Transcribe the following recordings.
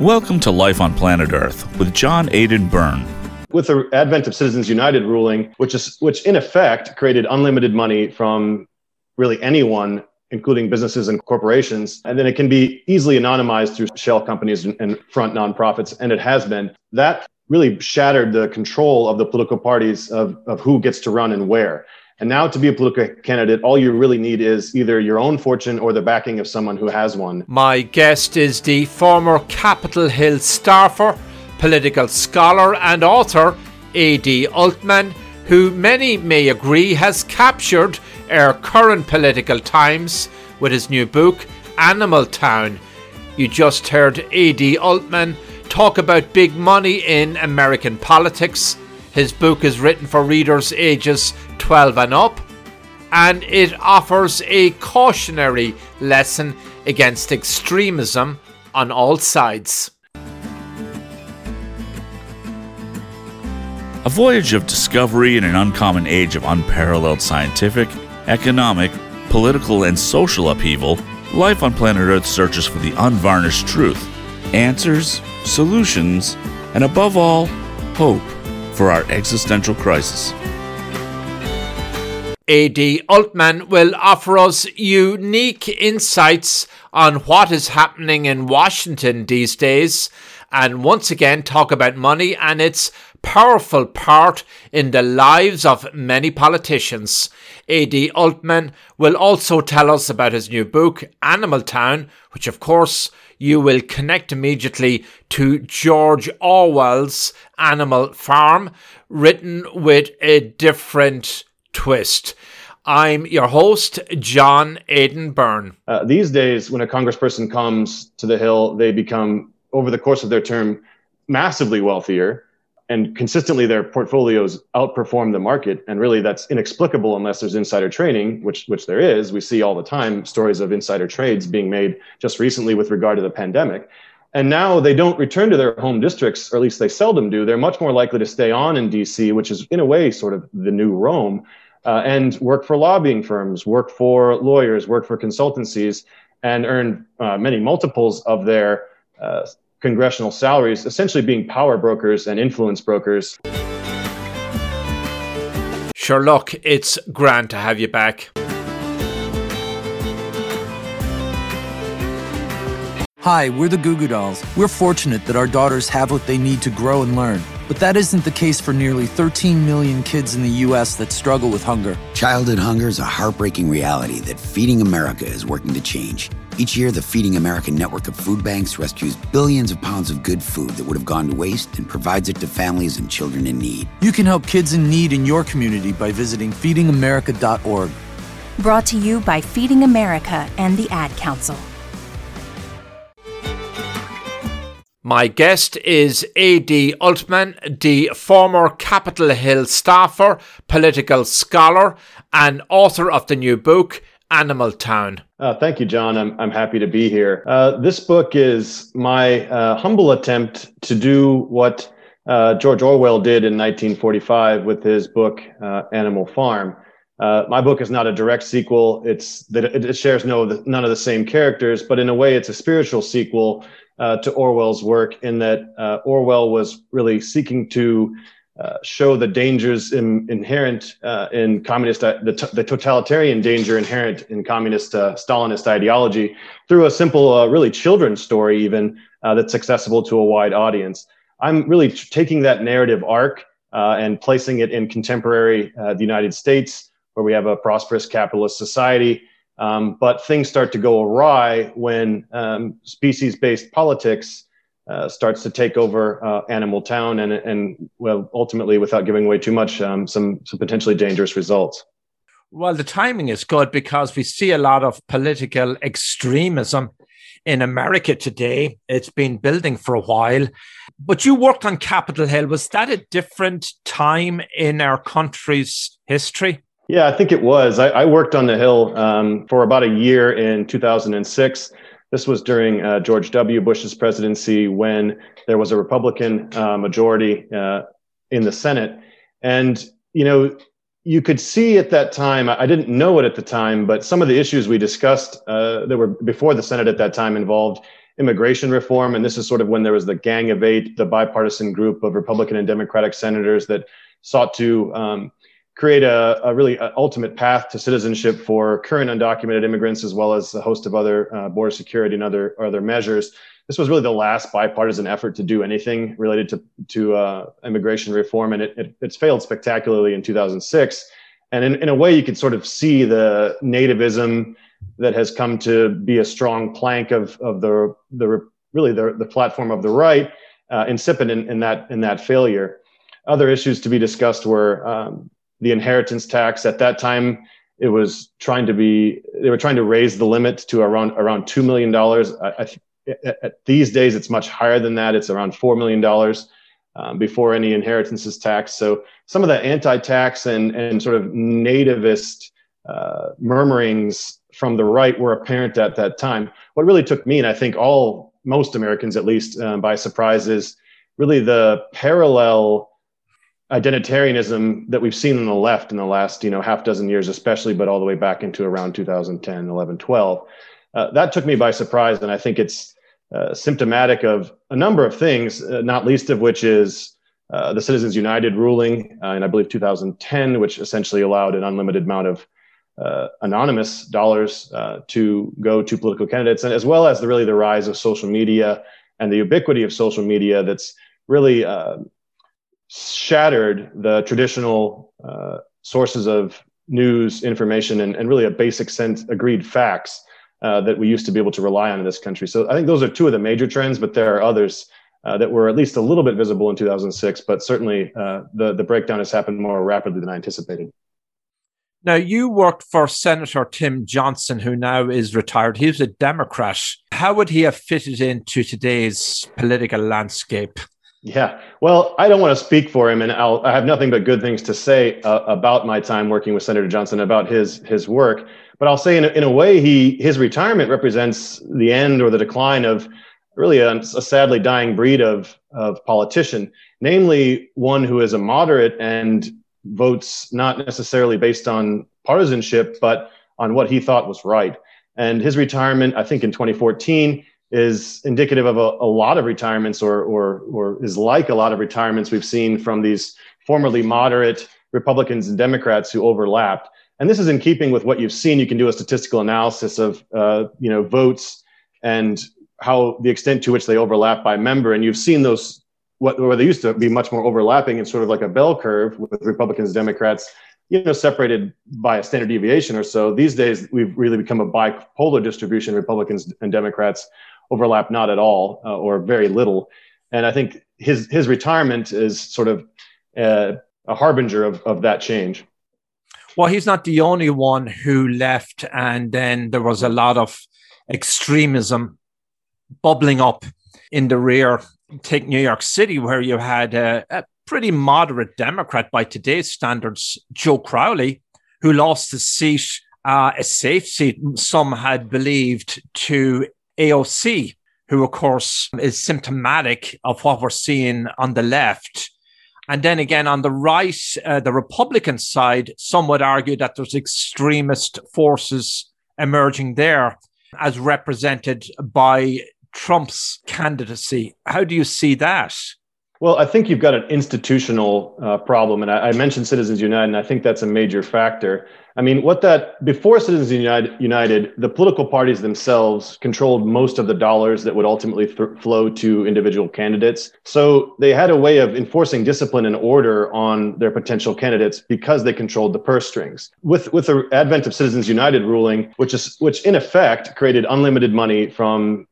Welcome to Life on Planet Earth with John Aidan Byrne. With the advent of Citizens United ruling, which is which in effect created unlimited money from really anyone, including businesses and corporations, and then it can be easily anonymized through shell companies and front nonprofits, and it has been. That really shattered the control of the political parties of, of who gets to run and where. And now, to be a political candidate, all you really need is either your own fortune or the backing of someone who has one. My guest is the former Capitol Hill staffer, political scholar, and author, A.D. Altman, who many may agree has captured our current political times with his new book, Animal Town. You just heard A.D. Altman talk about big money in American politics. His book is written for readers ages 12 and up, and it offers a cautionary lesson against extremism on all sides. A voyage of discovery in an uncommon age of unparalleled scientific, economic, political, and social upheaval, life on planet Earth searches for the unvarnished truth, answers, solutions, and above all, hope for our existential crisis. A.D. Altman will offer us unique insights on what is happening in Washington these days and once again talk about money and its powerful part in the lives of many politicians. A.D. Altman will also tell us about his new book, Animal Town, which of course you will connect immediately to George Orwell's Animal Farm, written with a different twist. I'm your host, John Aidan Byrne. Uh, these days, when a congressperson comes to the Hill, they become, over the course of their term, massively wealthier. And consistently, their portfolios outperform the market. And really, that's inexplicable unless there's insider trading, which, which there is. We see all the time stories of insider trades being made just recently with regard to the pandemic. And now they don't return to their home districts, or at least they seldom do. They're much more likely to stay on in DC, which is, in a way, sort of the new Rome uh, and work for lobbying firms, work for lawyers, work for consultancies, and earn uh, many multiples of their uh, congressional salaries, essentially being power brokers and influence brokers. Sherlock, it's grand to have you back. Hi, we're the Goo Goo Dolls. We're fortunate that our daughters have what they need to grow and learn. But that isn't the case for nearly 13 million kids in the U.S. that struggle with hunger. Childhood hunger is a heartbreaking reality that Feeding America is working to change. Each year, the Feeding America network of food banks rescues billions of pounds of good food that would have gone to waste and provides it to families and children in need. You can help kids in need in your community by visiting feedingamerica.org. Brought to you by Feeding America and the Ad Council. My guest is A.D. Altman, the former Capitol Hill staffer, political scholar, and author of the new book, Animal Town. Uh, thank you, John. I'm, I'm happy to be here. Uh, this book is my uh, humble attempt to do what uh, George Orwell did in 1945 with his book, uh, Animal Farm. Uh, my book is not a direct sequel. It's that it, it shares no none of the same characters, but in a way, it's a spiritual sequel to Orwell's work in that Orwell was really seeking to uh, show the dangers in, inherent uh, in communist, uh, the, the, totalitarian danger inherent in communist uh, Stalinist ideology through a simple, really children's story, even that's accessible to a wide audience. I'm really t- taking that narrative arc and placing it in contemporary the United States, where we have a prosperous capitalist society. Um, but things start to go awry when um, species based politics uh, starts to take over uh, Animal Town and, and, well, ultimately, without giving away too much, um, some, some potentially dangerous results. Well, the timing is good because we see a lot of political extremism in America today. It's been building for a while. But you worked on Capitol Hill. Was that a different time in our country's history? Yeah, I think it was. I, I worked on the Hill um, for about a year in 2006. This was during uh, George W. Bush's presidency when there was a Republican uh, majority uh, in the Senate. And, you know, you could see at that time, I didn't know it at the time, but some of the issues we discussed uh, that were before the Senate at that time involved immigration reform. And this is sort of when there was the Gang of Eight, the bipartisan group of Republican and Democratic senators that sought to um, create a, a really a ultimate path to citizenship for current undocumented immigrants, as well as a host of other uh, border security and other other measures. This was really the last bipartisan effort to do anything related to to uh, immigration reform, and it, it, it's failed spectacularly in 2006. And in, in a way, you could sort of see the nativism that has come to be a strong plank of of the the really the, the platform of the right, uh, insipid in, in that in that failure. Other issues to be discussed were um, the inheritance tax. At that time, it was trying to be they were trying to raise the limit to around around two million dollars. These days, it's much higher than that. It's around four million dollars um, before any inheritance is taxed. So some of the anti-tax and and sort of nativist uh, murmurings from the right were apparent at that time. What really took me, and I think all most Americans at least, um, by surprise, is really the parallel identitarianism that we've seen on the left in the last you know half dozen years especially but all the way back into around 2010 11 12 uh, that took me by surprise. And i think it's uh, symptomatic of a number of things uh, not least of which is uh, the citizens united ruling uh, in i believe 2010 which essentially allowed an unlimited amount of uh, anonymous dollars to go to political candidates and as well as the really the rise of social media and the ubiquity of social media that's really shattered the traditional uh, sources of news, information, and, and really a basic sense agreed facts uh, that we used to be able to rely on in this country. So I think those are two of the major trends, but there are others uh, that were at least a little bit visible in 2006. But certainly uh, the the breakdown has happened more rapidly than I anticipated. Now, you worked for Senator Tim Johnson, who now is retired. He was a Democrat. How would he have fitted into today's political landscape? Yeah, well, I don't want to speak for him, and I'll, i have nothing but good things to say uh, about my time working with Senator Johnson about his his work. But I'll say, in a, in a way, he his retirement represents the end or the decline of really a, a sadly dying breed of of politician, namely one who is a moderate and votes not necessarily based on partisanship, but on what he thought was right. And his retirement, I think, in 2014 is indicative of a, a lot of retirements or, or, or is like a lot of retirements we've seen from these formerly moderate Republicans and Democrats who overlapped. And this is in keeping with what you've seen. You can do a statistical analysis of uh, you know votes and how the extent to which they overlap by member. And you've seen those what where they used to be much more overlapping and sort of like a bell curve with Republicans, Democrats, you know, separated by a standard deviation or so. These days, we've really become a bipolar distribution, Republicans and Democrats overlap not at all uh, or very little. And I think his his retirement is sort of uh, a harbinger of, of that change. Well, he's not the only one who left, and then there was a lot of extremism bubbling up in the rear. Take New York City, where you had a, a pretty moderate Democrat by today's standards, Joe Crowley, who lost his seat, uh, a safe seat, some had believed, to AOC, who, of course, is symptomatic of what we're seeing on the left. And then again, on the right, uh, the Republican side, some would argue that there's extremist forces emerging there, as represented by Trump's candidacy. How do you see that? Well, I think you've got an institutional uh, problem. And I, I, mentioned Citizens United, and I think that's a major factor. I mean, what that before Citizens United, United the political parties themselves controlled most of the dollars that would ultimately th- flow to individual candidates. So they had a way of enforcing discipline and order on their potential candidates because they controlled the purse strings. With with the advent of Citizens United ruling, which is which in effect created unlimited money from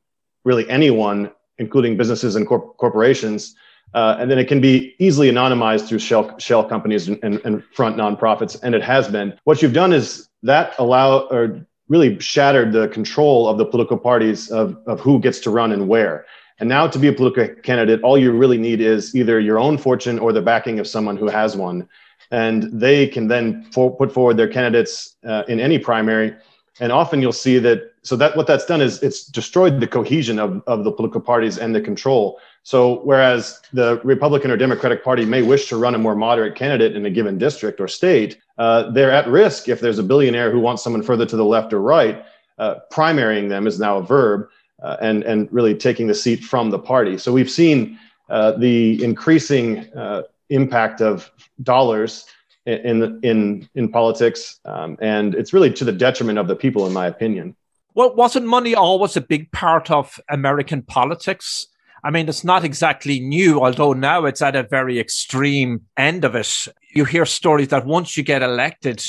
really anyone, including businesses and corp- corporations uh, and then it can be easily anonymized through shell, shell companies and, and, and, front nonprofits, and it has been. What you've done is that allow or really shattered the control of the political parties of, of who gets to run and where. And now to be a political candidate, all you really need is either your own fortune or the backing of someone who has one. And they can then for, put forward their candidates uh, in any primary. And often you'll see that. So that what that's done is it's destroyed the cohesion of, of the political parties and the control. So, whereas the Republican or Democratic Party may wish to run a more moderate candidate in a given district or state, uh, they're at risk if there's a billionaire who wants someone further to the left or right. Uh, primarying them is now a verb. uh, and and really taking the seat from the party. So we've seen uh, the increasing uh, impact of dollars in in in politics, um, and it's really to the detriment of the people, in my opinion. Well, wasn't money always a big part of American politics? I mean, it's not exactly new, although now it's at a very extreme end of it. You hear stories that once you get elected,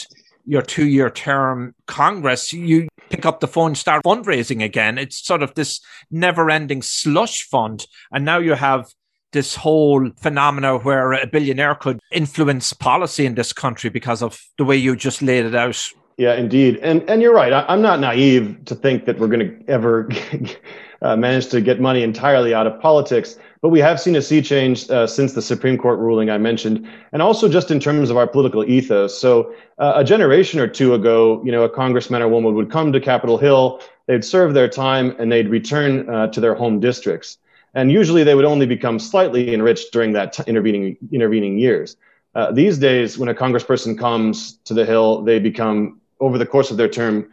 your two year term Congress, you pick up the phone, start fundraising again. It's sort of this never ending slush fund. And now you have this whole phenomena where a billionaire could influence policy in this country because of the way you just laid it out. Yeah, indeed. And and you're right. I, am not naive to think that we're going to ever uh, manage to get money entirely out of politics. But we have seen a sea change uh, since the Supreme Court ruling I mentioned, and also just in terms of our political ethos. So uh, a generation or two ago, you know, a congressman or woman would come to Capitol Hill, they'd serve their time, and they'd return uh, to their home districts. And usually, they would only become slightly enriched during that t- intervening intervening years. Uh, these days, when a congressperson comes to the Hill, they become over the course of their term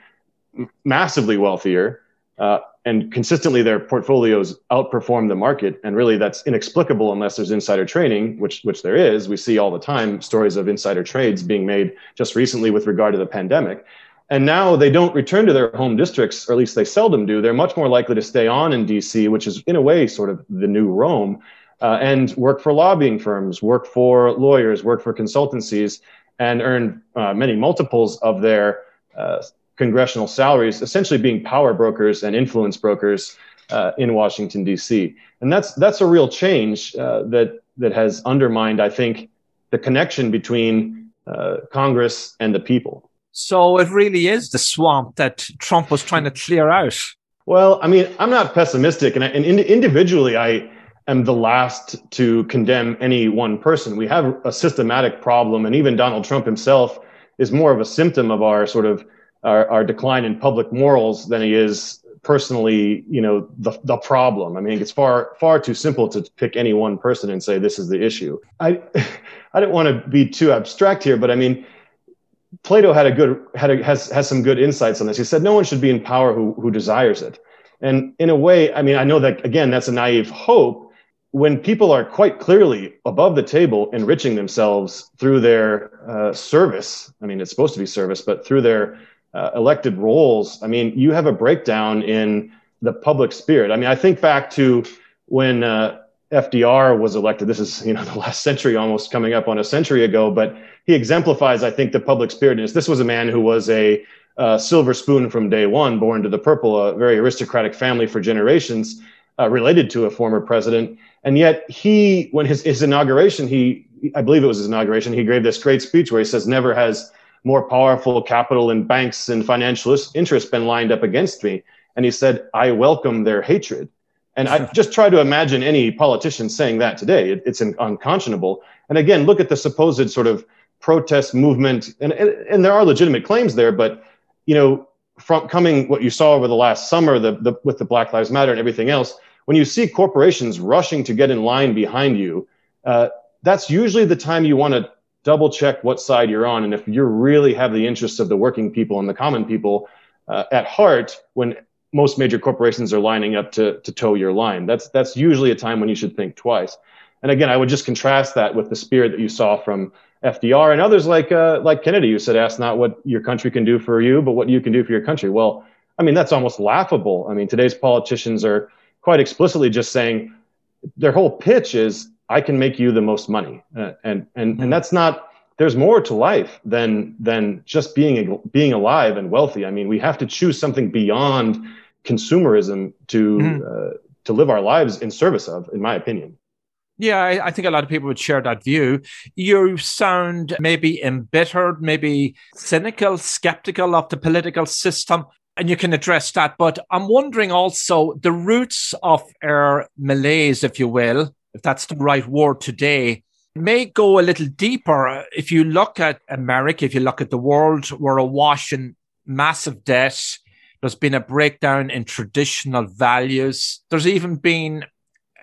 massively wealthier uh, and consistently their portfolios outperform the market. And really that's inexplicable unless there's insider trading which which there is. We see all the time stories of insider trades being made just recently with regard to the pandemic. And now they don't return to their home districts or at least they seldom do. They're much more likely to stay on in dc which is in a way sort of the new rome uh, and work for lobbying firms work for lawyers work for consultancies and earn uh, many multiples of their uh, congressional salaries, essentially being power brokers and influence brokers uh, in Washington D.C. And that's that's a real change uh, that that has undermined, I think, the connection between uh, Congress and the people. So it really is the swamp that Trump was trying to clear out. Well, I mean, I'm not pessimistic, and, I, and individually, I am the last to condemn any one person. We have a systematic problem, and even Donald Trump himself is more of a symptom of our sort of our, our decline in public morals than he is personally, you know, the, the problem. I mean, it's far, far too simple to pick any one person and say this is the issue. I, I don't want to be too abstract here, but I mean, Plato had a good, had a, has, has some good insights on this. He said, no one should be in power who, who desires it. And in a way, I mean, I know that again, that's a naive hope, when people are quite clearly above the table enriching themselves through their uh, service i mean it's supposed to be service but through their uh, elected roles, I mean, you have a breakdown in the public spirit. I mean, I think back to when uh, FDR was elected. This is you know the last century, almost coming up on a century ago. But he exemplifies, I think, the public spirit. And this was a man who was a uh, silver spoon from day one, born to the purple, a very aristocratic family for generations, uh, related to a former president. And yet, he, when his, his inauguration, he, I believe it was his inauguration, he gave this great speech where he says, "Never has." More powerful capital and banks and financial interests been lined up against me. And he said, I welcome their hatred. And I just try to imagine any politician saying that today. It, it's unconscionable. And again, look at the supposed sort of protest movement, and, and, and there are legitimate claims there, but you know, from coming what you saw over the last summer, the, the with the Black Lives Matter and everything else, when you see corporations rushing to get in line behind you, uh, that's usually the time you want to double check what side you're on. And if you really have the interests of the working people and the common people uh, at heart, when most major corporations are lining up to, to toe your line, that's, that's usually a time when you should think twice. And again, I would just contrast that with the spirit that you saw from FDR and others like, uh, like Kennedy, who said, ask not what your country can do for you, but what you can do for your country. Well, I mean, that's almost laughable. I mean, today's politicians are quite explicitly just saying their whole pitch is I can make you the most money, uh, and and and that's not. There's more to life than than just being being alive and wealthy. I mean, we have to choose something beyond consumerism to mm-hmm. uh, to live our lives in service of, in my opinion. Yeah, I, I, think a lot of people would share that view. You sound maybe embittered, maybe cynical, skeptical of the political system, and you can address that. But I'm wondering also the roots of our malaise, if you will, if that's the right word today, may go a little deeper. If you look at America, if you look at the world, we're awash in massive debt. There's been a breakdown in traditional values. There's even been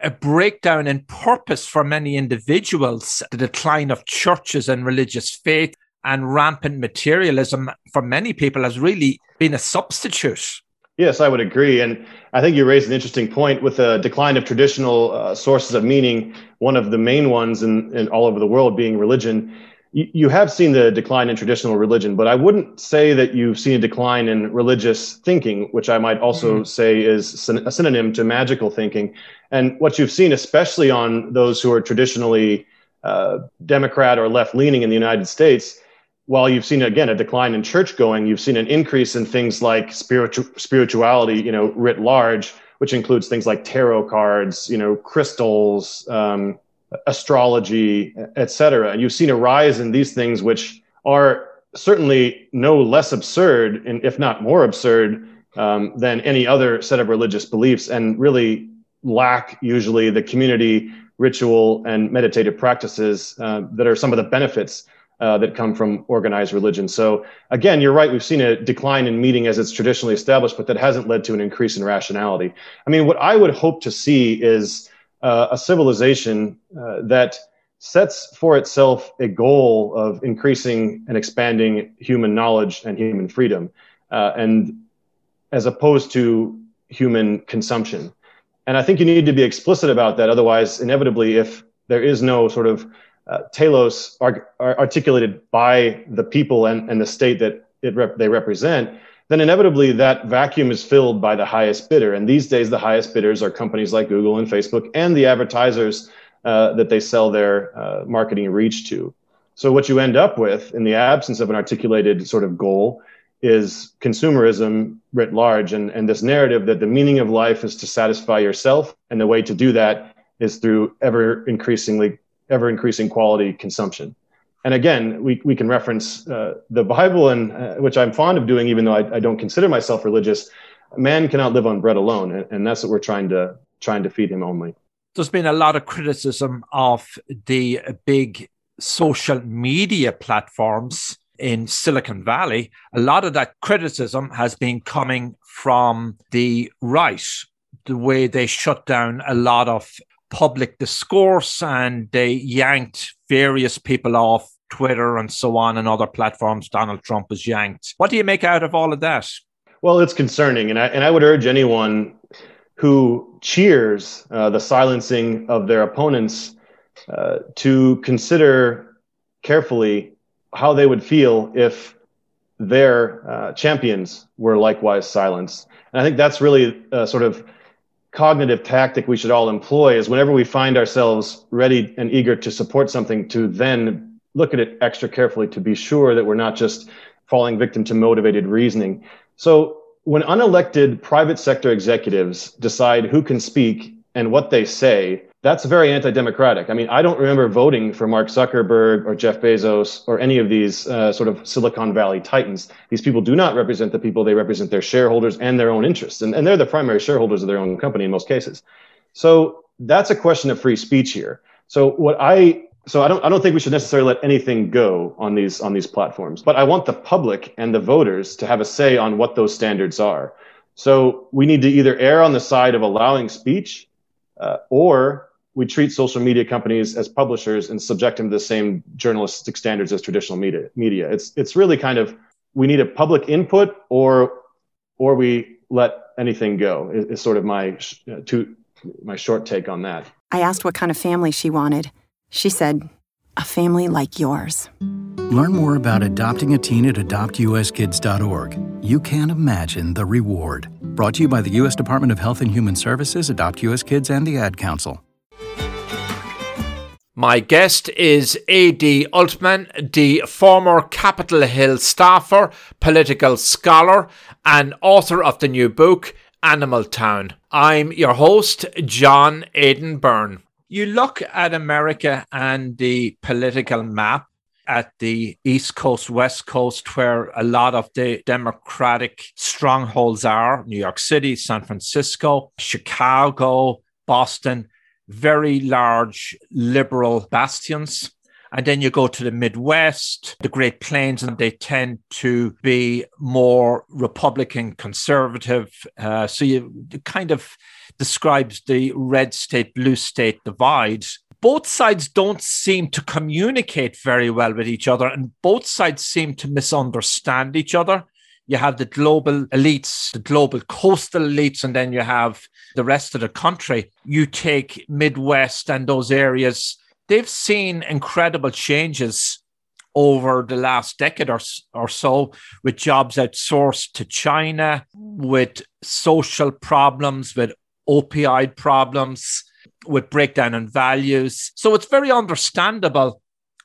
a breakdown in purpose for many individuals, the decline of churches and religious faith and rampant materialism for many people has really been a substitute Yes, I would agree. And I think you raised an interesting point with the decline of traditional uh, sources of meaning, one of the main ones in, in all over the world being religion. You, you have seen the decline in traditional religion, but I wouldn't say that you've seen a decline in religious thinking, which I might also mm-hmm. say is a synonym to magical thinking. And what you've seen, especially on those who are traditionally uh, Democrat or left leaning in the United States, while you've seen again a decline in church going, you've seen an increase in things like spiritual spirituality, you know, writ large, which includes things like tarot cards, you know, crystals, um, astrology, etc. And you've seen a rise in these things, which are certainly no less absurd, and if not more absurd, um, than any other set of religious beliefs, and really lack usually the community ritual and meditative practices uh, that are some of the benefits uh, that come from organized religion. So again, you're right. We've seen a decline in meeting as it's traditionally established, but that hasn't led to an increase in rationality. I mean, what I would hope to see is uh, a civilization uh, that sets for itself a goal of increasing and expanding human knowledge and human freedom, uh, and as opposed to human consumption. And I think you need to be explicit about that. Otherwise, inevitably, if there is no sort of uh, are, are, articulated by the people and, and the state that it rep- they represent, then inevitably that vacuum is filled by the highest bidder. And these days, the highest bidders are companies like Google and Facebook and the advertisers uh, that they sell their uh, marketing reach to. So, what you end up with in the absence of an articulated sort of goal is consumerism writ large and, and this narrative that the meaning of life is to satisfy yourself. And the way to do that is through ever increasingly ever increasing quality consumption. And again, we, we can reference uh, the Bible, and uh, which I'm fond of doing, even though I, I, don't consider myself religious. Man cannot live on bread alone, and, and that's what we're trying to trying to feed him only. There's been a lot of criticism of the big social media platforms in Silicon Valley. A lot of that criticism has been coming from the right, the way they shut down a lot of public discourse and they yanked various people off Twitter and so on and other platforms. Donald Trump was yanked. What do you make out of all of that? Well, it's concerning. And I, and I would urge anyone who cheers uh, the silencing of their opponents uh, to consider carefully how they would feel if their uh, champions were likewise silenced. And I think that's really uh, sort of cognitive tactic we should all employ is whenever we find ourselves ready and eager to support something to then look at it extra carefully to be sure that we're not just falling victim to motivated reasoning. So when unelected private sector executives decide who can speak and what they say that's very anti-democratic. I mean, I don't remember voting for Mark Zuckerberg or Jeff Bezos or any of these uh, sort of Silicon Valley titans. These people do not represent the people; they represent their shareholders and their own interests, and, and they're the primary shareholders of their own company in most cases. So that's a question of free speech here. So what I so I don't I don't think we should necessarily let anything go on these on these platforms, but I want the public and the voters to have a say on what those standards are. So we need to either err on the side of allowing speech uh, or we treat social media companies as publishers and subject them to the same journalistic standards as traditional media. Media. It's it's really kind of we need a public input or or we let anything go. Is, is sort of my uh, to my short take on that. I asked what kind of family she wanted. She said, "A family like yours." Learn more about adopting a teen at adoptuskids.org. You can't imagine the reward. Brought to you by the U.S. Department of Health and Human Services, Adopt U.S. Kids, and the Ad Council. My guest is A.D. Altman, the former Capitol Hill staffer, political scholar, and author of the new book, Animal Town. I'm your host, John Aidan Byrne. You look at America and the political map at the East Coast, West Coast, where a lot of the Democratic strongholds are New York City, San Francisco, Chicago, Boston very large liberal bastions. And then you go to the Midwest, the Great Plains, and they tend to be more Republican conservative. Uh, so you kind of describes the red state, blue state divide. Both sides don't seem to communicate very well with each other, and both sides seem to misunderstand each other. You have the global elites, the global coastal elites, and then you have the rest of the country. You take Midwest and those areas, they've seen incredible changes over the last decade or, or so with jobs outsourced to China, with social problems, with opioid problems, with breakdown in values. So it's very understandable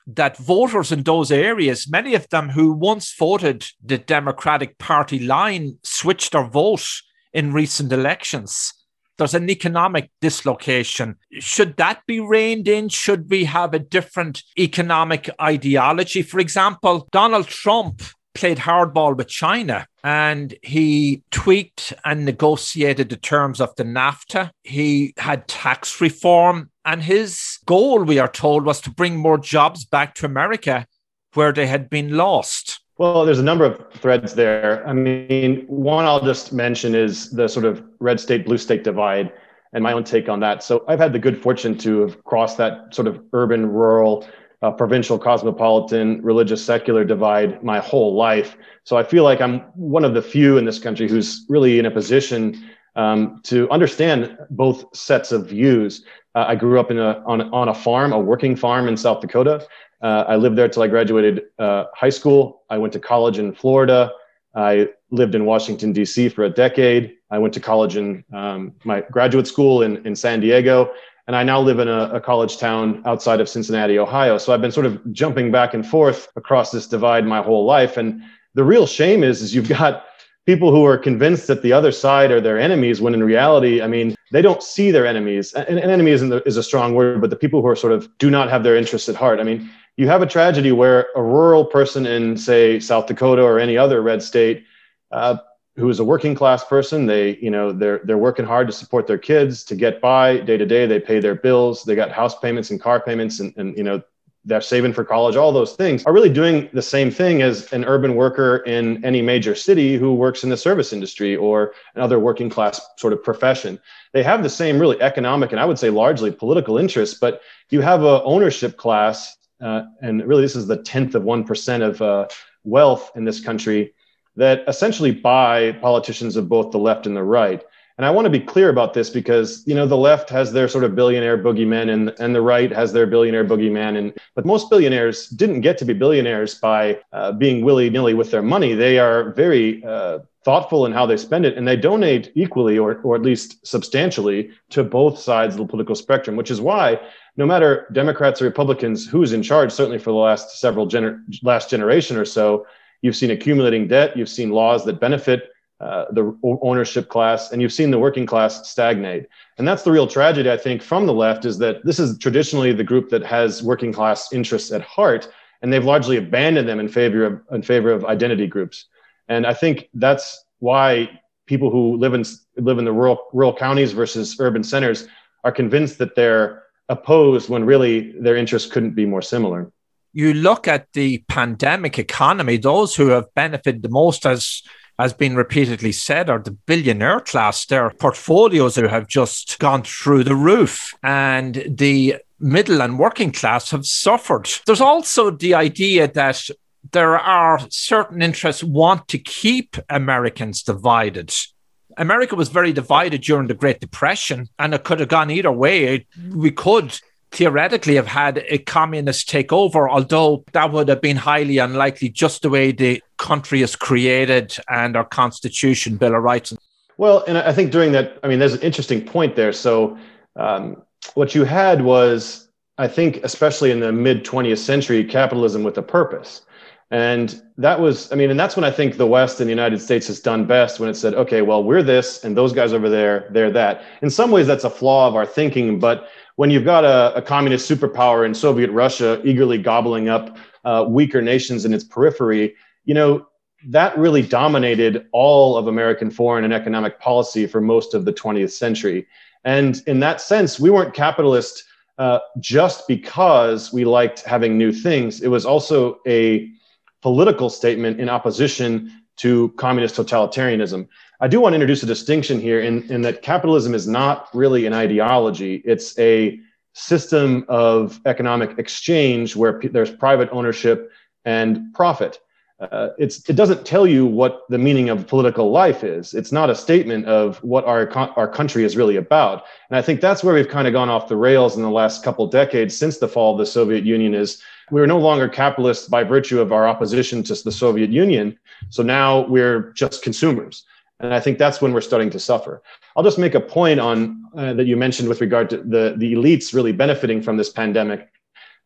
that voters in those areas, many of them who once voted the Democratic Party line, switched their vote in recent elections. There's an economic dislocation. Should that be reined in? Should we have a different economic ideology? For example, Donald Trump played hardball with China and he tweaked and negotiated the terms of the NAFTA. He had tax reform, and his goal, we are told, was to bring more jobs back to America where they had been lost. Well, there's a number of threads there. I mean, one I'll just mention is the sort of red state, blue state divide and my own take on that. So I've had the good fortune to have crossed that sort of urban, rural, uh, provincial, cosmopolitan, religious, secular divide my whole life. So I feel like I'm one of the few in this country who's really in a position um, to understand both sets of views. Uh, I grew up in a, on, on a farm, a working farm in South Dakota. Uh, I lived there till I graduated uh, high school. I went to college in Florida. I lived in Washington, D.C. for a decade. I went to college in um, my graduate school in, in San Diego and I now live in a, a, college town outside of Cincinnati, Ohio. So I've been sort of jumping back and forth across this divide my whole life. And the real shame is, is you've got people who are convinced that the other side are their enemies, when in reality, I mean, they don't see their enemies. And an enemy isn't is a strong word, but the people who are sort of do not have their interests at heart. I mean, you have a tragedy where a rural person in, say, South Dakota or any other red state uh, who is a working class person they you know they're they're working hard to support their kids to get by day to day they pay their bills they got house payments and car payments and, and you know they're saving for college all those things are really doing the same thing as an urban worker in any major city who works in the service industry or another working class sort of profession they have the same really economic and i would say largely political interests but you have a ownership class uh, and really this is the 10th of 1% of uh, wealth in this country that essentially buy politicians of both the left and the right. And I want to be clear about this because you know the left has their sort of billionaire boogeymen and, and the right has their billionaire boogeyman. And but most billionaires didn't get to be billionaires by uh, being willy nilly with their money. They are very uh, thoughtful in how they spend it, and they donate equally or or at least substantially to both sides of the political spectrum. Which is why no matter Democrats or Republicans, who's in charge, certainly for the last several gener- last generation or so, You've seen accumulating debt. You've seen laws that benefit uh, the ownership class, and you've seen the working class stagnate. And that's the real tragedy, I think, from the left is that this is traditionally the group that has working class interests at heart, and they've largely abandoned them in favor of in favor of identity groups. And I think that's why people who live in live in the rural rural counties versus urban centers are convinced that they're opposed when really their interests couldn't be more similar you look at the pandemic economy, those who have benefited the most, as has been repeatedly said, are the billionaire class. Their portfolios have just gone through the roof, and the middle and working class have suffered. There's also the idea that there are certain interests want to keep Americans divided. America was very divided during the Great Depression, and it could have gone either way. We could theoretically have had a communist takeover, although that would have been highly unlikely just the way the country is created and our constitution, Bill of Rights. Well, and I think during that, I mean, there's an interesting point there. So, um, what you had was, I think, especially in the mid 20th century, capitalism with a purpose. And that was, I mean, and that's when I think the West and the United States has done best when it said, okay, well, we're this and those guys over there, they're that. In some ways, that's a flaw of our thinking, but when you've got a, a communist superpower in Soviet Russia eagerly gobbling up uh, weaker nations in its periphery, you know, that really dominated all of American foreign and economic policy for most of the 20th century. And in that sense, we weren't capitalist uh, just because we liked having new things. It was also a political statement in opposition to communist totalitarianism. I do want to introduce a distinction here in, in that capitalism is not really an ideology, it's a system of economic exchange where p- there's private ownership and profit. uh, it doesn't tell you what the meaning of political life is. It's not a statement of what our our country is really about. And I think that's where we've kind of gone off the rails in the last couple decades since the fall of the Soviet Union. Is we're no longer capitalists by virtue of our opposition to the Soviet Union. So now we're just consumers. And I think that's when we're starting to suffer. I'll just make a point on uh, that you mentioned with regard to the, the elites really benefiting from this pandemic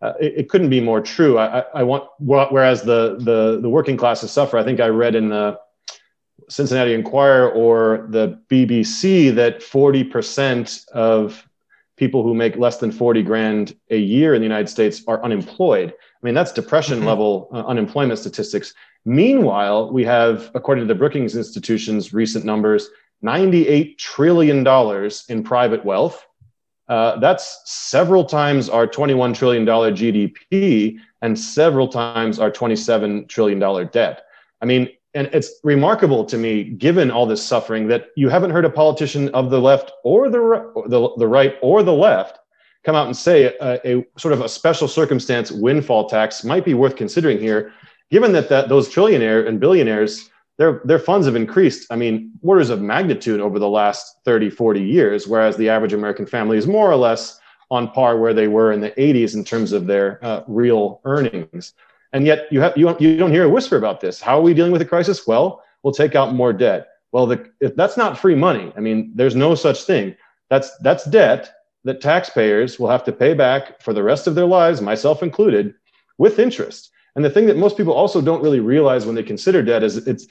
uh, it, it, couldn't be more true. I, I, want whereas the, the the working classes suffer. I think I read in the Cincinnati Enquirer or the BBC that 40% of people who make less than 40 grand a year in the United States are unemployed. I mean, that's depression mm-hmm. level uh, unemployment statistics. Meanwhile, we have, according to the Brookings Institution's recent numbers, $98 trillion in private wealth uh, that's several times our $21 trillion GDP and several times our $27 trillion debt. I mean, and it's remarkable to me, given all this suffering, that you haven't heard a politician of the left or the, the, the right or the left come out and say a, a, sort of a special circumstance windfall tax might be worth considering here, given that, that those trillionaire and billionaires their their funds have increased i mean orders of magnitude over the last 30 40 years whereas the average american family is more or less on par where they were in the 80s in terms of their uh, real earnings. And yet you have you don't, you don't hear a whisper about this. How are we dealing with the crisis? Well we'll take out more debt. Well the, that's not free money i mean there's no such thing. That's that's debt that taxpayers will have to pay back for the rest of their lives myself included with interest. And the thing that most people also don't really realize when they consider debt is it's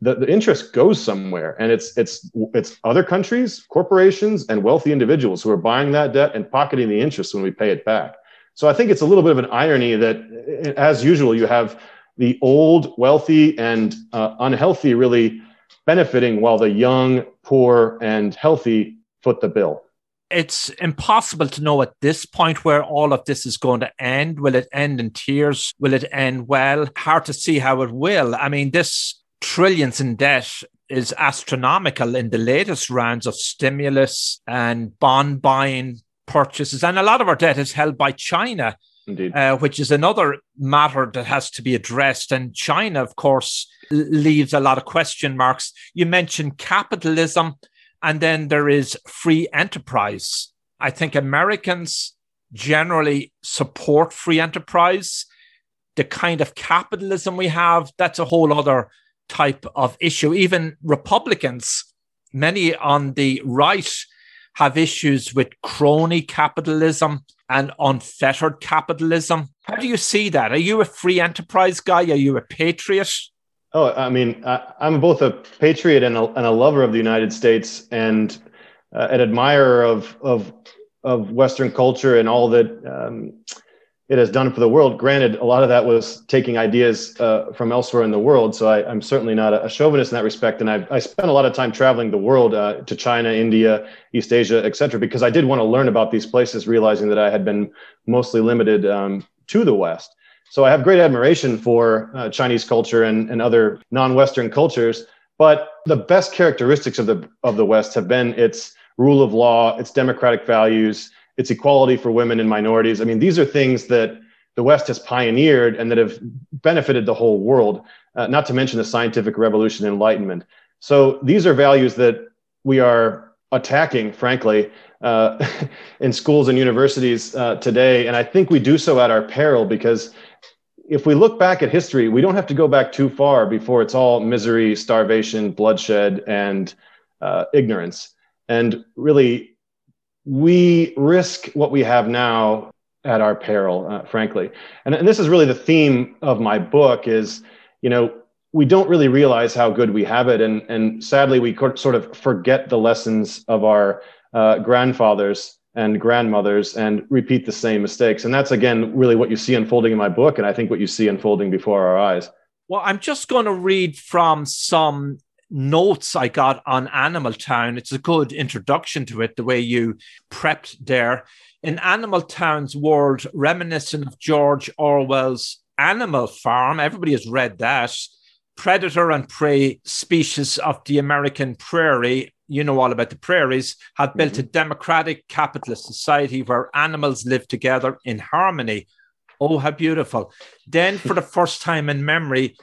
the, the interest goes somewhere. And it's it's it's other countries corporations and wealthy individuals who are buying that debt and pocketing the interest when we pay it back. So i think it's a little bit of an irony that as usual you have the old wealthy and uh, unhealthy really benefiting while the young poor and healthy foot the bill it's impossible to know at this point where all of this is going to end. Will it end in tears? Will it end well? Hard to see how it will. I mean, this trillions in debt is astronomical in the latest rounds of stimulus and bond buying purchases. And a lot of our debt is held by China, uh, which is another matter that has to be addressed. And China, of course, leaves a lot of question marks. You mentioned capitalism, and then there is free enterprise. I think Americans generally support free enterprise. The kind of capitalism we have, that's a whole other type of issue. Even Republicans, many on the right, have issues with crony capitalism and unfettered capitalism. How do you see that? Are you a free enterprise guy? Are you a patriot? Oh, I mean, I, am both a patriot and a, and a lover of the United States and uh, an admirer of, of, of Western culture and all that um, it has done for the world. Granted, a lot of that was taking ideas uh, from elsewhere in the world. So I, am certainly not a, chauvinist in that respect. And I, I spent a lot of time traveling the world uh, to China, India, East Asia, et cetera, because I did want to learn about these places, realizing that I had been mostly limited um, to the West. So I have great admiration for uh, Chinese culture and, and other non-Western cultures. But the best characteristics of the of the West have been its rule of law, its democratic values, it's equality for women and minorities. I mean, these are things that the West has pioneered and that have benefited the whole world, uh, not to mention the scientific revolution enlightenment. So these are values that we are attacking, frankly, uh, in schools and universities uh, today. And I think we do so at our peril because if we look back at history, we don't have to go back too far before it's all misery, starvation, bloodshed, and uh, ignorance. And really, we risk what we have now at our peril, uh, frankly. And, and this is really the theme of my book is, you know, we don't really realize how good we have it. And, and sadly, we sort of forget the lessons of our uh, grandfathers and grandmothers and repeat the same mistakes. And that's, again, really what you see unfolding in my book. And I think what you see unfolding before our eyes. Well, I'm just going to read from some notes I got on Animal Town. It's a good introduction to it, the way you prepped there. In Animal Town's world, reminiscent of George Orwell's Animal Farm, everybody has read that. Predator and prey species of the American prairie, you know all about the prairies, have built mm-hmm. a democratic capitalist society where animals live together in harmony. Oh, how beautiful. Then, for the first time in memory,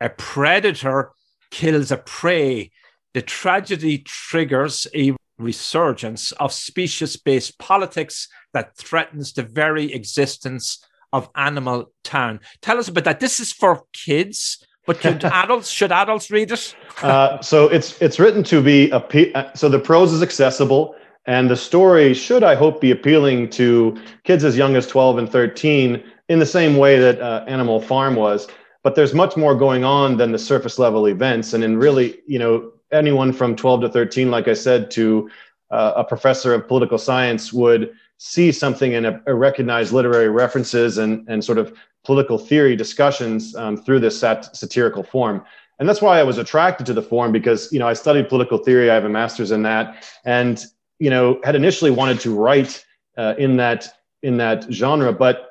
a predator kills a prey, the tragedy triggers a resurgence of species based politics that threatens the very existence of Animal Town. Tell us about that. This is for kids. But should adults should adults read it? uh, so it's it's written to be a uh, so the prose is accessible and the story should I hope be appealing to kids as young as 12 and 13 in the same way that uh, Animal Farm was. But there's much more going on than the surface level events, and in really you know anyone from 12 to 13, like I said, to uh, a professor of political science would see something and a, a literary references and, and sort of political theory discussions um, through this sat- satirical form. And that's why I was attracted to the form because, you know, I studied political theory. I have a master's in that and, you know, had initially wanted to write uh, in that in that genre, but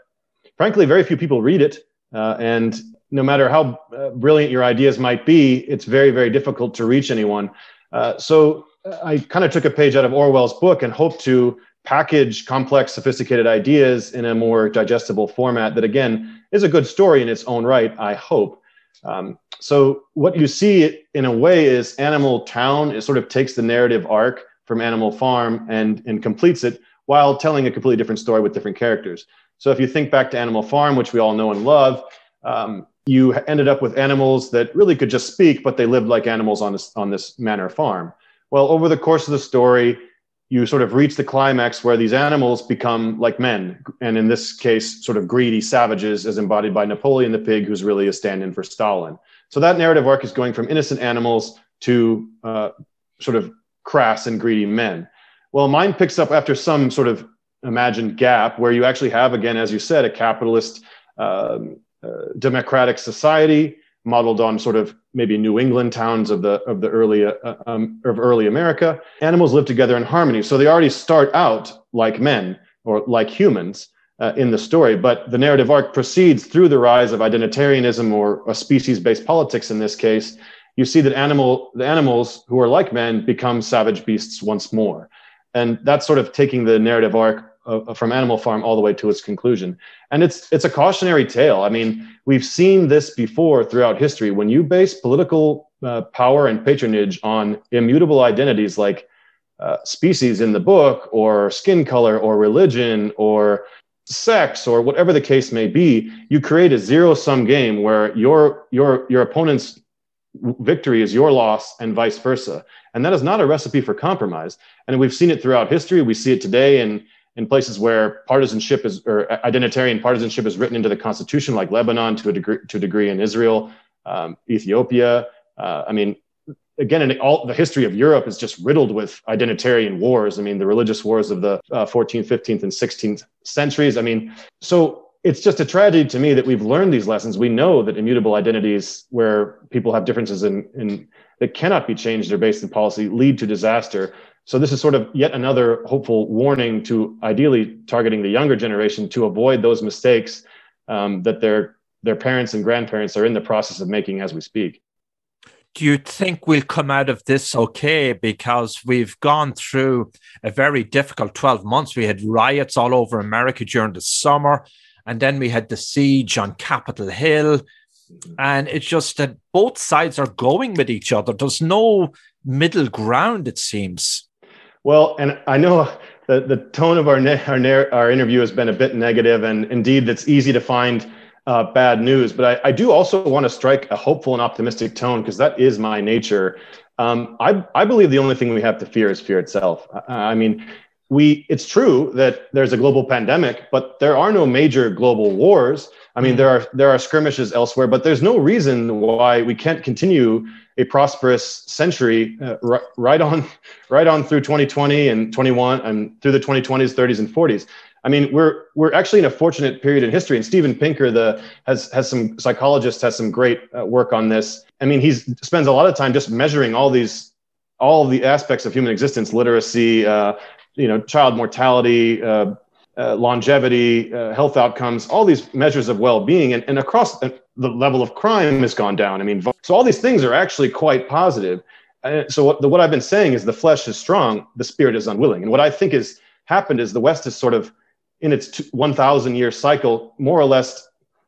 frankly, very few people read it. Uh, and no matter how uh, brilliant your ideas might be, it's very, very difficult to reach anyone. Uh, so I kind of took a page out of Orwell's book and hoped to package complex, sophisticated ideas in a more digestible format that, again, is a good story in its own right, I hope. Um, so, what you see in a way is Animal Town, it sort of takes the narrative arc from Animal Farm and, and completes it while telling a completely different story with different characters. So, if you think back to Animal Farm, which we all know and love, um, you ended up with animals that really could just speak, but they lived like animals on this, on this manor farm. Well, over the course of the story, you sort of reach the climax where these animals become like men, and in this case, sort of greedy savages, as embodied by Napoleon the pig, who's really a stand in for Stalin. So that narrative arc is going from innocent animals to uh, sort of crass and greedy men. Well, mine picks up after some sort of imagined gap where you actually have, again, as you said, a capitalist um, uh, democratic society modeled on sort of maybe New England towns of the of the early uh, um, of early America. Animals live together in harmony, so they already start out like men or like humans uh, in the story. But the narrative arc proceeds through the rise of identitarianism or a species-based politics. In this case, you see that animal the animals who are like men become savage beasts once more, and that's sort of taking the narrative arc uh, from Animal Farm all the way to its conclusion. And it's it's a cautionary tale. I mean, we've seen this before throughout history. When you base political uh, power and patronage on immutable identities like uh, species in the book, or skin color, or religion, or sex, or whatever the case may be, you create a zero sum game where your your your opponent's victory is your loss and vice versa. And that is not a recipe for compromise. And we've seen it throughout history. We see it today in in places where partisanship is or identitarian partisanship is written into the constitution, like Lebanon to a degree, to a degree in Israel, um, Ethiopia. Uh, I mean, again, in all the history of Europe is just riddled with identitarian wars. I mean, the religious wars of the uh, 14th, 15th, and 16th centuries. I mean, so it's just a tragedy to me that we've learned these lessons. We know that immutable identities, where people have differences in, in that cannot be changed or based in policy, lead to disaster. So this is sort of yet another hopeful warning to ideally targeting the younger generation to avoid those mistakes um, that their their parents and grandparents are in the process of making as we speak. Do you think we'll come out of this okay? Because we've gone through a very difficult 12 months. We had riots all over America during the summer, and then we had the siege on Capitol Hill. And it's just that both sides are going with each other. There's no middle ground, it seems. Well, and I know the, the tone of our, ne- our, our interview has been a bit negative, and indeed, it's easy to find uh, bad news. But I, I do also want to strike a hopeful and optimistic tone because that is my nature. Um, I, I believe the only thing we have to fear is fear itself. I, I mean, we it's true that there's a global pandemic, but there are no major global wars. I mean, there are there are skirmishes elsewhere, but there's no reason why we can't continue a prosperous century uh, right, right on right on through 2020 and 21 and through the 2020s 30s and 40s i mean we're we're actually in a fortunate period in history and steven pinker the has has some psychologist has some great uh, work on this. I mean he spends a lot of time just measuring all these all the aspects of human existence literacy uh, you know child mortality uh, uh, longevity, uh, health outcomes, all these measures of well-being, and, and across the, the level of crime has gone down. I mean, so all these things are actually quite positive. Uh, so what, the, what I've been saying is the flesh is strong, the spirit is unwilling. And what I think has happened is the West is sort of in its 1,000 year cycle, more or less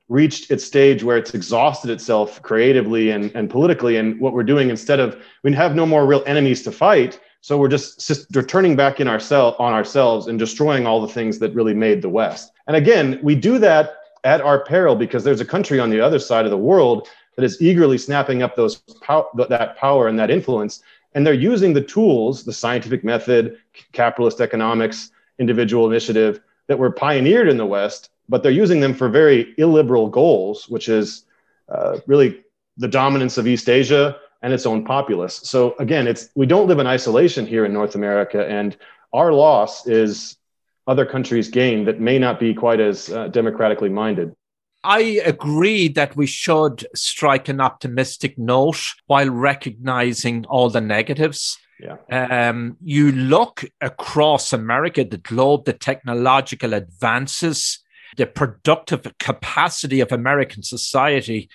reached its stage where it's exhausted itself creatively and, and politically. And what we're doing instead of, we have no more real enemies to fight. So we're just we're turning back in ourselves on ourselves and destroying all the things that really made the West. And again, we do that at our peril because there's a country on the other side of the world that is eagerly snapping up those pow- that power and that influence. And they're using the tools, the scientific method, capitalist economics, individual initiative that were pioneered in the West, but they're using them for very illiberal goals, which is uh, really the dominance of East Asia and its own populace. So again, it's we don't live in isolation here in North America, and our loss is other countries' gain that may not be quite as uh, democratically minded. I agree that we should strike an optimistic note while recognizing all the negatives. Yeah. Um, you look across America, the globe, the technological advances, the productive capacity of American society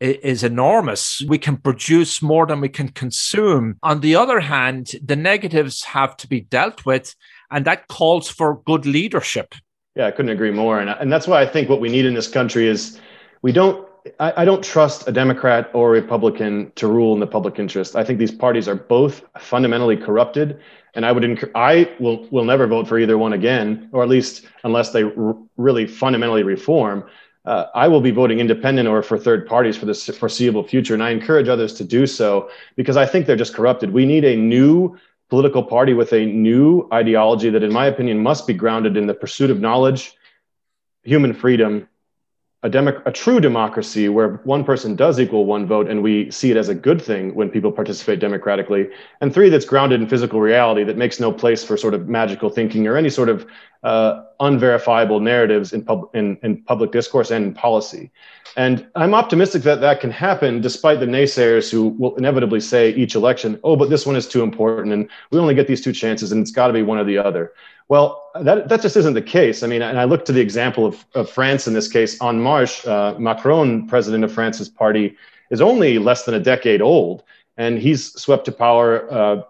is enormous. We can produce more than we can consume. On the other hand, the negatives have to be dealt with, and that calls for good leadership. Yeah, I couldn't agree more. And, and that's why I think what we need in this country is we don't I, I, don't trust a Democrat or a Republican to rule in the public interest. I think these parties are both fundamentally corrupted, and I would inc- I will will never vote for either one again, or at least unless they r- really fundamentally reform. Uh, I will be voting independent or for third parties for the foreseeable future, and I encourage others to do so because I think they're just corrupted. We need a new political party with a new ideology that, in my opinion, must be grounded in the pursuit of knowledge, human freedom, a, democ- a true democracy where one person does equal one vote and we see it as a good thing when people participate democratically. And three that's grounded in physical reality that makes no place for sort of magical thinking or any sort of uh, unverifiable narratives in, pub- in, in public discourse and in policy. And i'm optimistic that that can happen despite the naysayers who will inevitably say each election oh but this one is too important and we only get these two chances and it's got to be one or the other well, that, that just isn't the case. I mean, and I look to the example of, of France in this case. En Marche, uh, Macron, president of France's party, is only less than a decade old, and he's swept to power uh,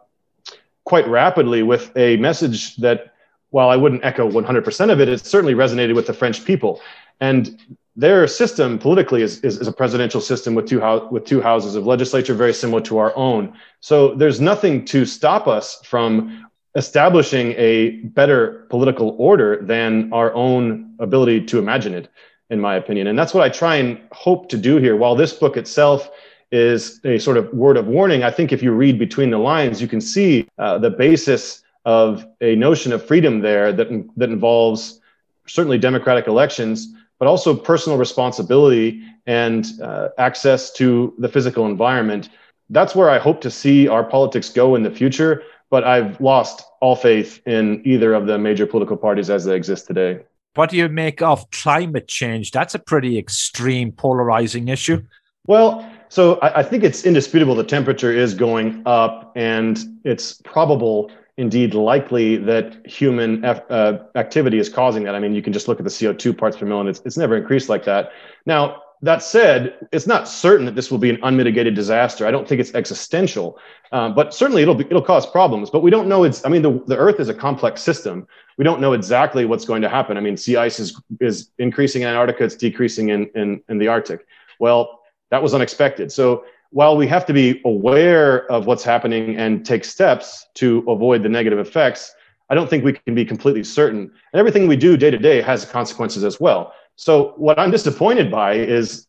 quite rapidly with a message that, while I wouldn't echo 100% of it, it certainly resonated with the French people. And their system politically is, is, is, a presidential system with two, ho- with two houses of legislature, very similar to our own. So there's nothing to stop us from establishing a better political order than our own ability to imagine it, in my opinion. And that's what I try and hope to do here. While this book itself is a sort of word of warning, I think if you read between the lines, you can see uh, the basis of a notion of freedom there that, that involves certainly democratic elections, but also personal responsibility and uh, access to the physical environment. That's where I hope to see our politics go in the future but I've lost all faith in either of the major political parties as they exist today. What do you make of climate change? That's a pretty extreme, polarizing issue. Well, so I, I think it's indisputable the temperature is going up, and it's probable, indeed likely, that human uh, activity is causing that. I mean, you can just look at the CO2 parts per million, it's, it's never increased like that. Now, that said, it's not certain that this will be an unmitigated disaster. I don't think it's existential, um, but certainly it'll be, it'll cause problems. But we don't know. It's I mean the, the Earth is a complex system. We don't know exactly what's going to happen. I mean, sea ice is is increasing in Antarctica. It's decreasing in in, in the Arctic. Well, that was unexpected. So while we have to be aware of what's happening and take steps to avoid the negative effects, I don't think we can be completely certain. And everything we do day to day has consequences as well. So what I'm disappointed by is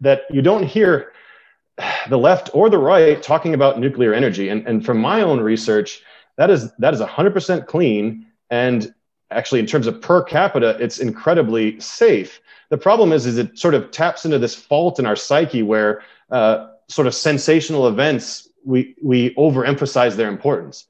that you don't hear the left or the right talking about nuclear energy. And, and from my own research, that is that is 100% clean. And actually, in terms of per capita, it's incredibly safe. The problem is, is it sort of taps into this fault in our psyche where uh, sort of sensational events we we overemphasize their importance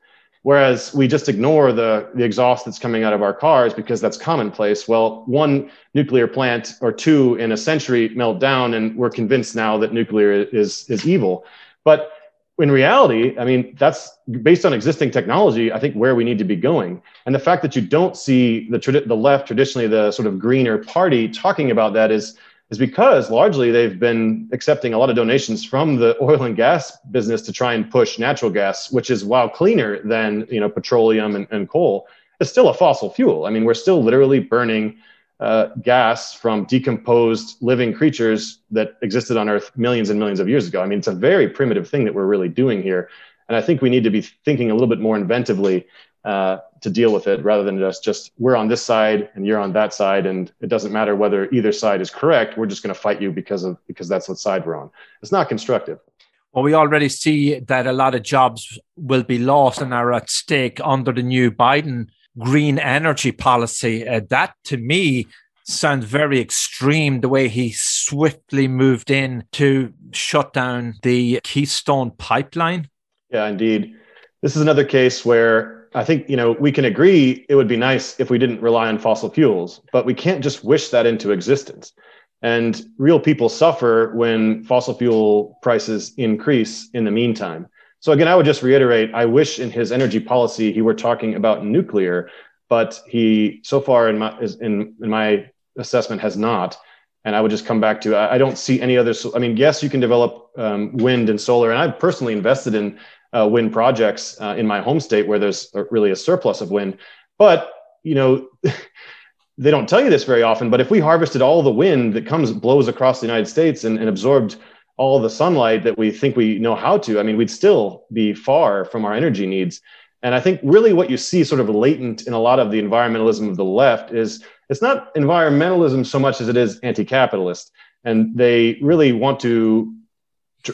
whereas we just ignore the, the exhaust that's coming out of our cars because that's commonplace. Well, one nuclear plant or two in a century melt down, and we're convinced now that nuclear is, is evil. But in reality, I mean, that's based on existing technology, I think where we need to be going. And the fact that you don't see the, the left, traditionally the sort of greener party, talking about that is is because largely they've been accepting a lot of donations from the oil and gas business to try and push natural gas, which is while cleaner than you know petroleum and, and coal, it's still a fossil fuel. I mean, we're still literally burning uh, gas from decomposed living creatures that existed on Earth millions and millions of years ago. I mean, it's a very primitive thing that we're really doing here. And I think we need to be thinking a little bit more inventively uh, to deal with it rather than just just we're on this side and you're on that side. And it doesn't matter whether either side is correct we're just going to fight you because of because that's what side we're on. It's not constructive. Well we already see that a lot of jobs will be lost and are at stake under the new biden green energy policy. Uh, that to me sounds very extreme the way he swiftly moved in to shut down the keystone pipeline. Yeah indeed. This is another case where I think you know we can agree it would be nice if we didn't rely on fossil fuels, but we can't just wish that into existence. And real people suffer when fossil fuel prices increase in the meantime. So again, I would just reiterate: I wish in his energy policy he were talking about nuclear, but he so far in my in in my assessment has not. And I would just come back to I, don't see any other. I mean, yes, you can develop um, wind and solar, and I've personally invested in uh, wind projects uh, in my home state where there's really a surplus of wind. But you know, they don't tell you this very often. But if we harvested all the wind that comes blows across the United States and, and absorbed all the sunlight that we think we know how to, I mean, we'd still be far from our energy needs. And I think really what you see sort of latent in a lot of the environmentalism of the left is it's not environmentalism so much as it is anti-capitalist. And they really want to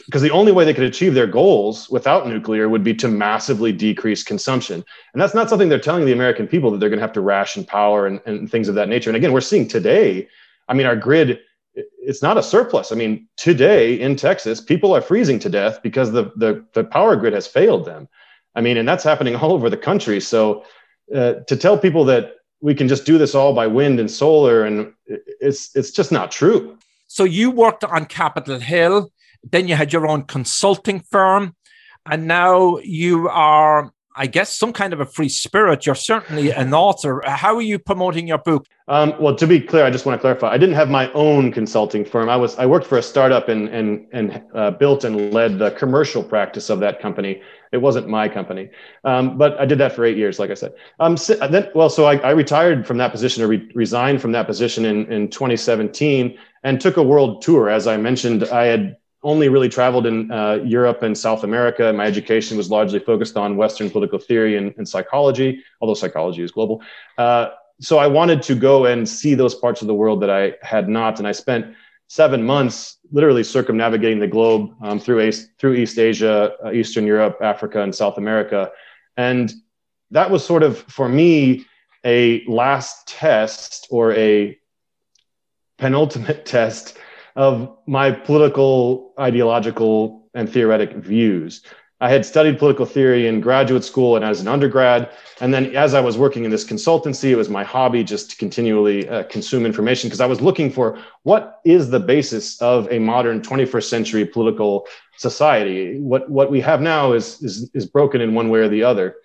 because the only way they could achieve their goals without nuclear would be to massively decrease consumption. And that's not something they're telling the American people that they're going to have to ration power and, and things of that nature. And again, we're seeing today, I mean, our grid, it's not a surplus. I mean, today in Texas, people are freezing to death because the, the, the power grid has failed them. I mean, and that's happening all over the country. So uh, to tell people that we can just do this all by wind and solar, and it's, it's just not true. So you worked on Capitol Hill then you had your own consulting firm, and now you are, I guess, some kind of a free spirit. You're certainly an author. How are you promoting your book? Um, well, to be clear, I just want to clarify. I didn't have my own consulting firm. I was I worked for a startup and and and uh, built and led the commercial practice of that company. It wasn't my company, um, but I did that for eight years, like I said. Um, so then, well, so I, I, retired from that position or re- resigned from that position in in 2017 and took a world tour. As I mentioned, I had only really traveled in uh, Europe and South America. My education was largely focused on Western political theory and, and psychology, although psychology is global. Uh, so I wanted to go and see those parts of the world that I had not. And I spent seven months literally circumnavigating the globe um, through, through East Asia, uh, Eastern Europe, Africa, and South America. And that was sort of, for me, a last test or a penultimate test of my political, ideological, and theoretic views. I had studied political theory in graduate school and as an undergrad. And then as I was working in this consultancy, it was my hobby just to continually uh, consume information because I was looking for what is the basis of a modern 21st century political society. What, what we have now is, is, is broken in one way or the other.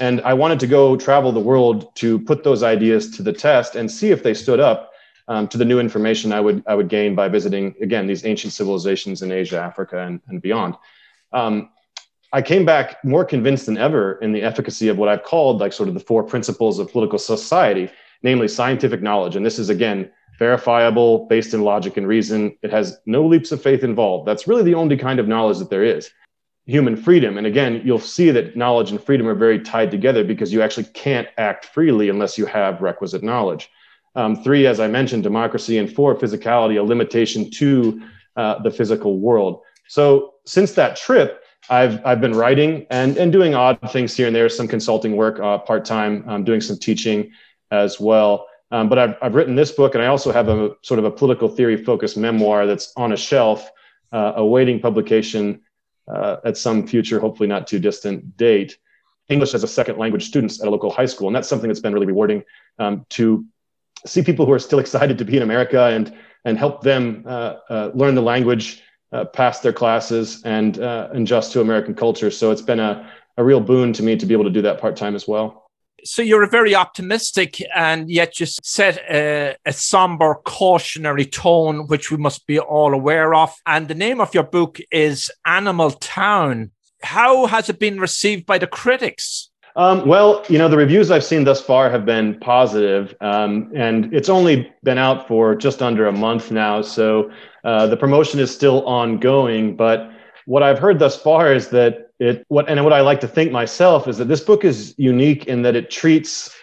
And I wanted to go travel the world to put those ideas to the test and see if they stood up um, to the new information I would I would gain by visiting again these ancient civilizations in Asia, Africa, and, and beyond. Um, I came back more convinced than ever in the efficacy of what I've called like sort of the four principles of political society, namely scientific knowledge. And this is again verifiable, based in logic and reason. It has no leaps of faith involved. That's really the only kind of knowledge that there is. Human freedom. And again, you'll see that knowledge and freedom are very tied together because you actually can't act freely unless you have requisite knowledge. Um, three, as I mentioned, democracy, and four, physicality, a limitation to uh, the physical world. So since that trip, I've I've been writing and and doing odd things here and there, some consulting work uh, part time, um, doing some teaching as well. Um, but I've I've written this book, and I also have a sort of a political theory focused memoir that's on a shelf, uh, awaiting publication uh, at some future, hopefully not too distant date. English as a second language students at a local high school, and that's something that's been really rewarding um, to see people who are still excited to be in America and and help them uh, uh, learn the language, uh, pass their classes, and uh, adjust to American culture. So it's been a, a real boon to me to be able to do that part time as well. So you're a very optimistic and yet you set a, a, somber, cautionary tone, which we must be all aware of. And the name of your book is Animal Town. How has it been received by the critics? Um, well, you know, the reviews I've seen thus far have been positive, um, and it's only been out for just under a month now. So uh, the promotion is still ongoing. But what I've heard thus far is that it, what, and what I like to think myself is that this book is unique in that it treats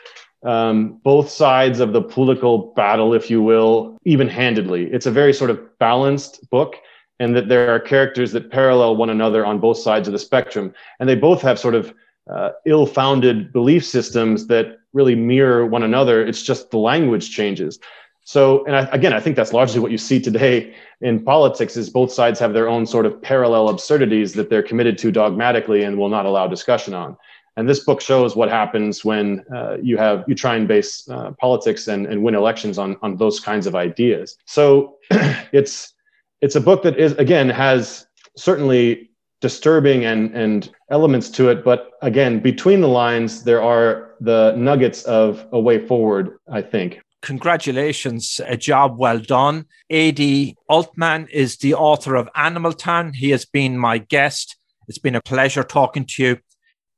um, both sides of the political battle, if you will, even handedly. It's a very sort of balanced book and that there are characters that parallel one another on both sides of the spectrum. And they both have sort of uh, ill-founded belief systems that really mirror one another. It's just the language changes. So, and I, again, I think that's largely what you see today in politics: is both sides have their own sort of parallel absurdities that they're committed to dogmatically and will not allow discussion on. And this book shows what happens when uh, you have you try and base uh, politics and, and win elections on on those kinds of ideas. So, it's it's a book that is again has certainly disturbing and, and elements to it. But again, between the lines, there are the nuggets of a way forward, I think. Congratulations, a job well done. ad Altman is the author of Animal Town. He has been my guest. It's been a pleasure talking to you.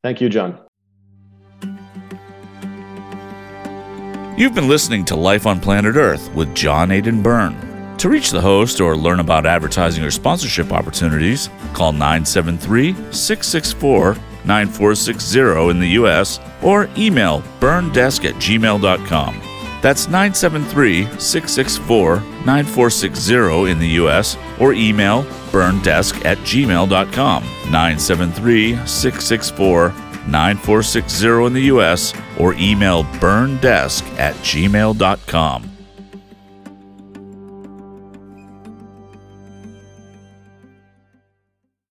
Thank you, John. You've been listening to Life on Planet Earth with John Aidan Byrne. To reach the host or learn about advertising or sponsorship opportunities, call 973 664 9460 in the U.S. or email byrnedesk at gmail.com. That's 973 664 9460 in the U.S. or email byrnedesk at gmail.com. 973 664 9460 in the U.S. or email byrnedesk at gmail.com.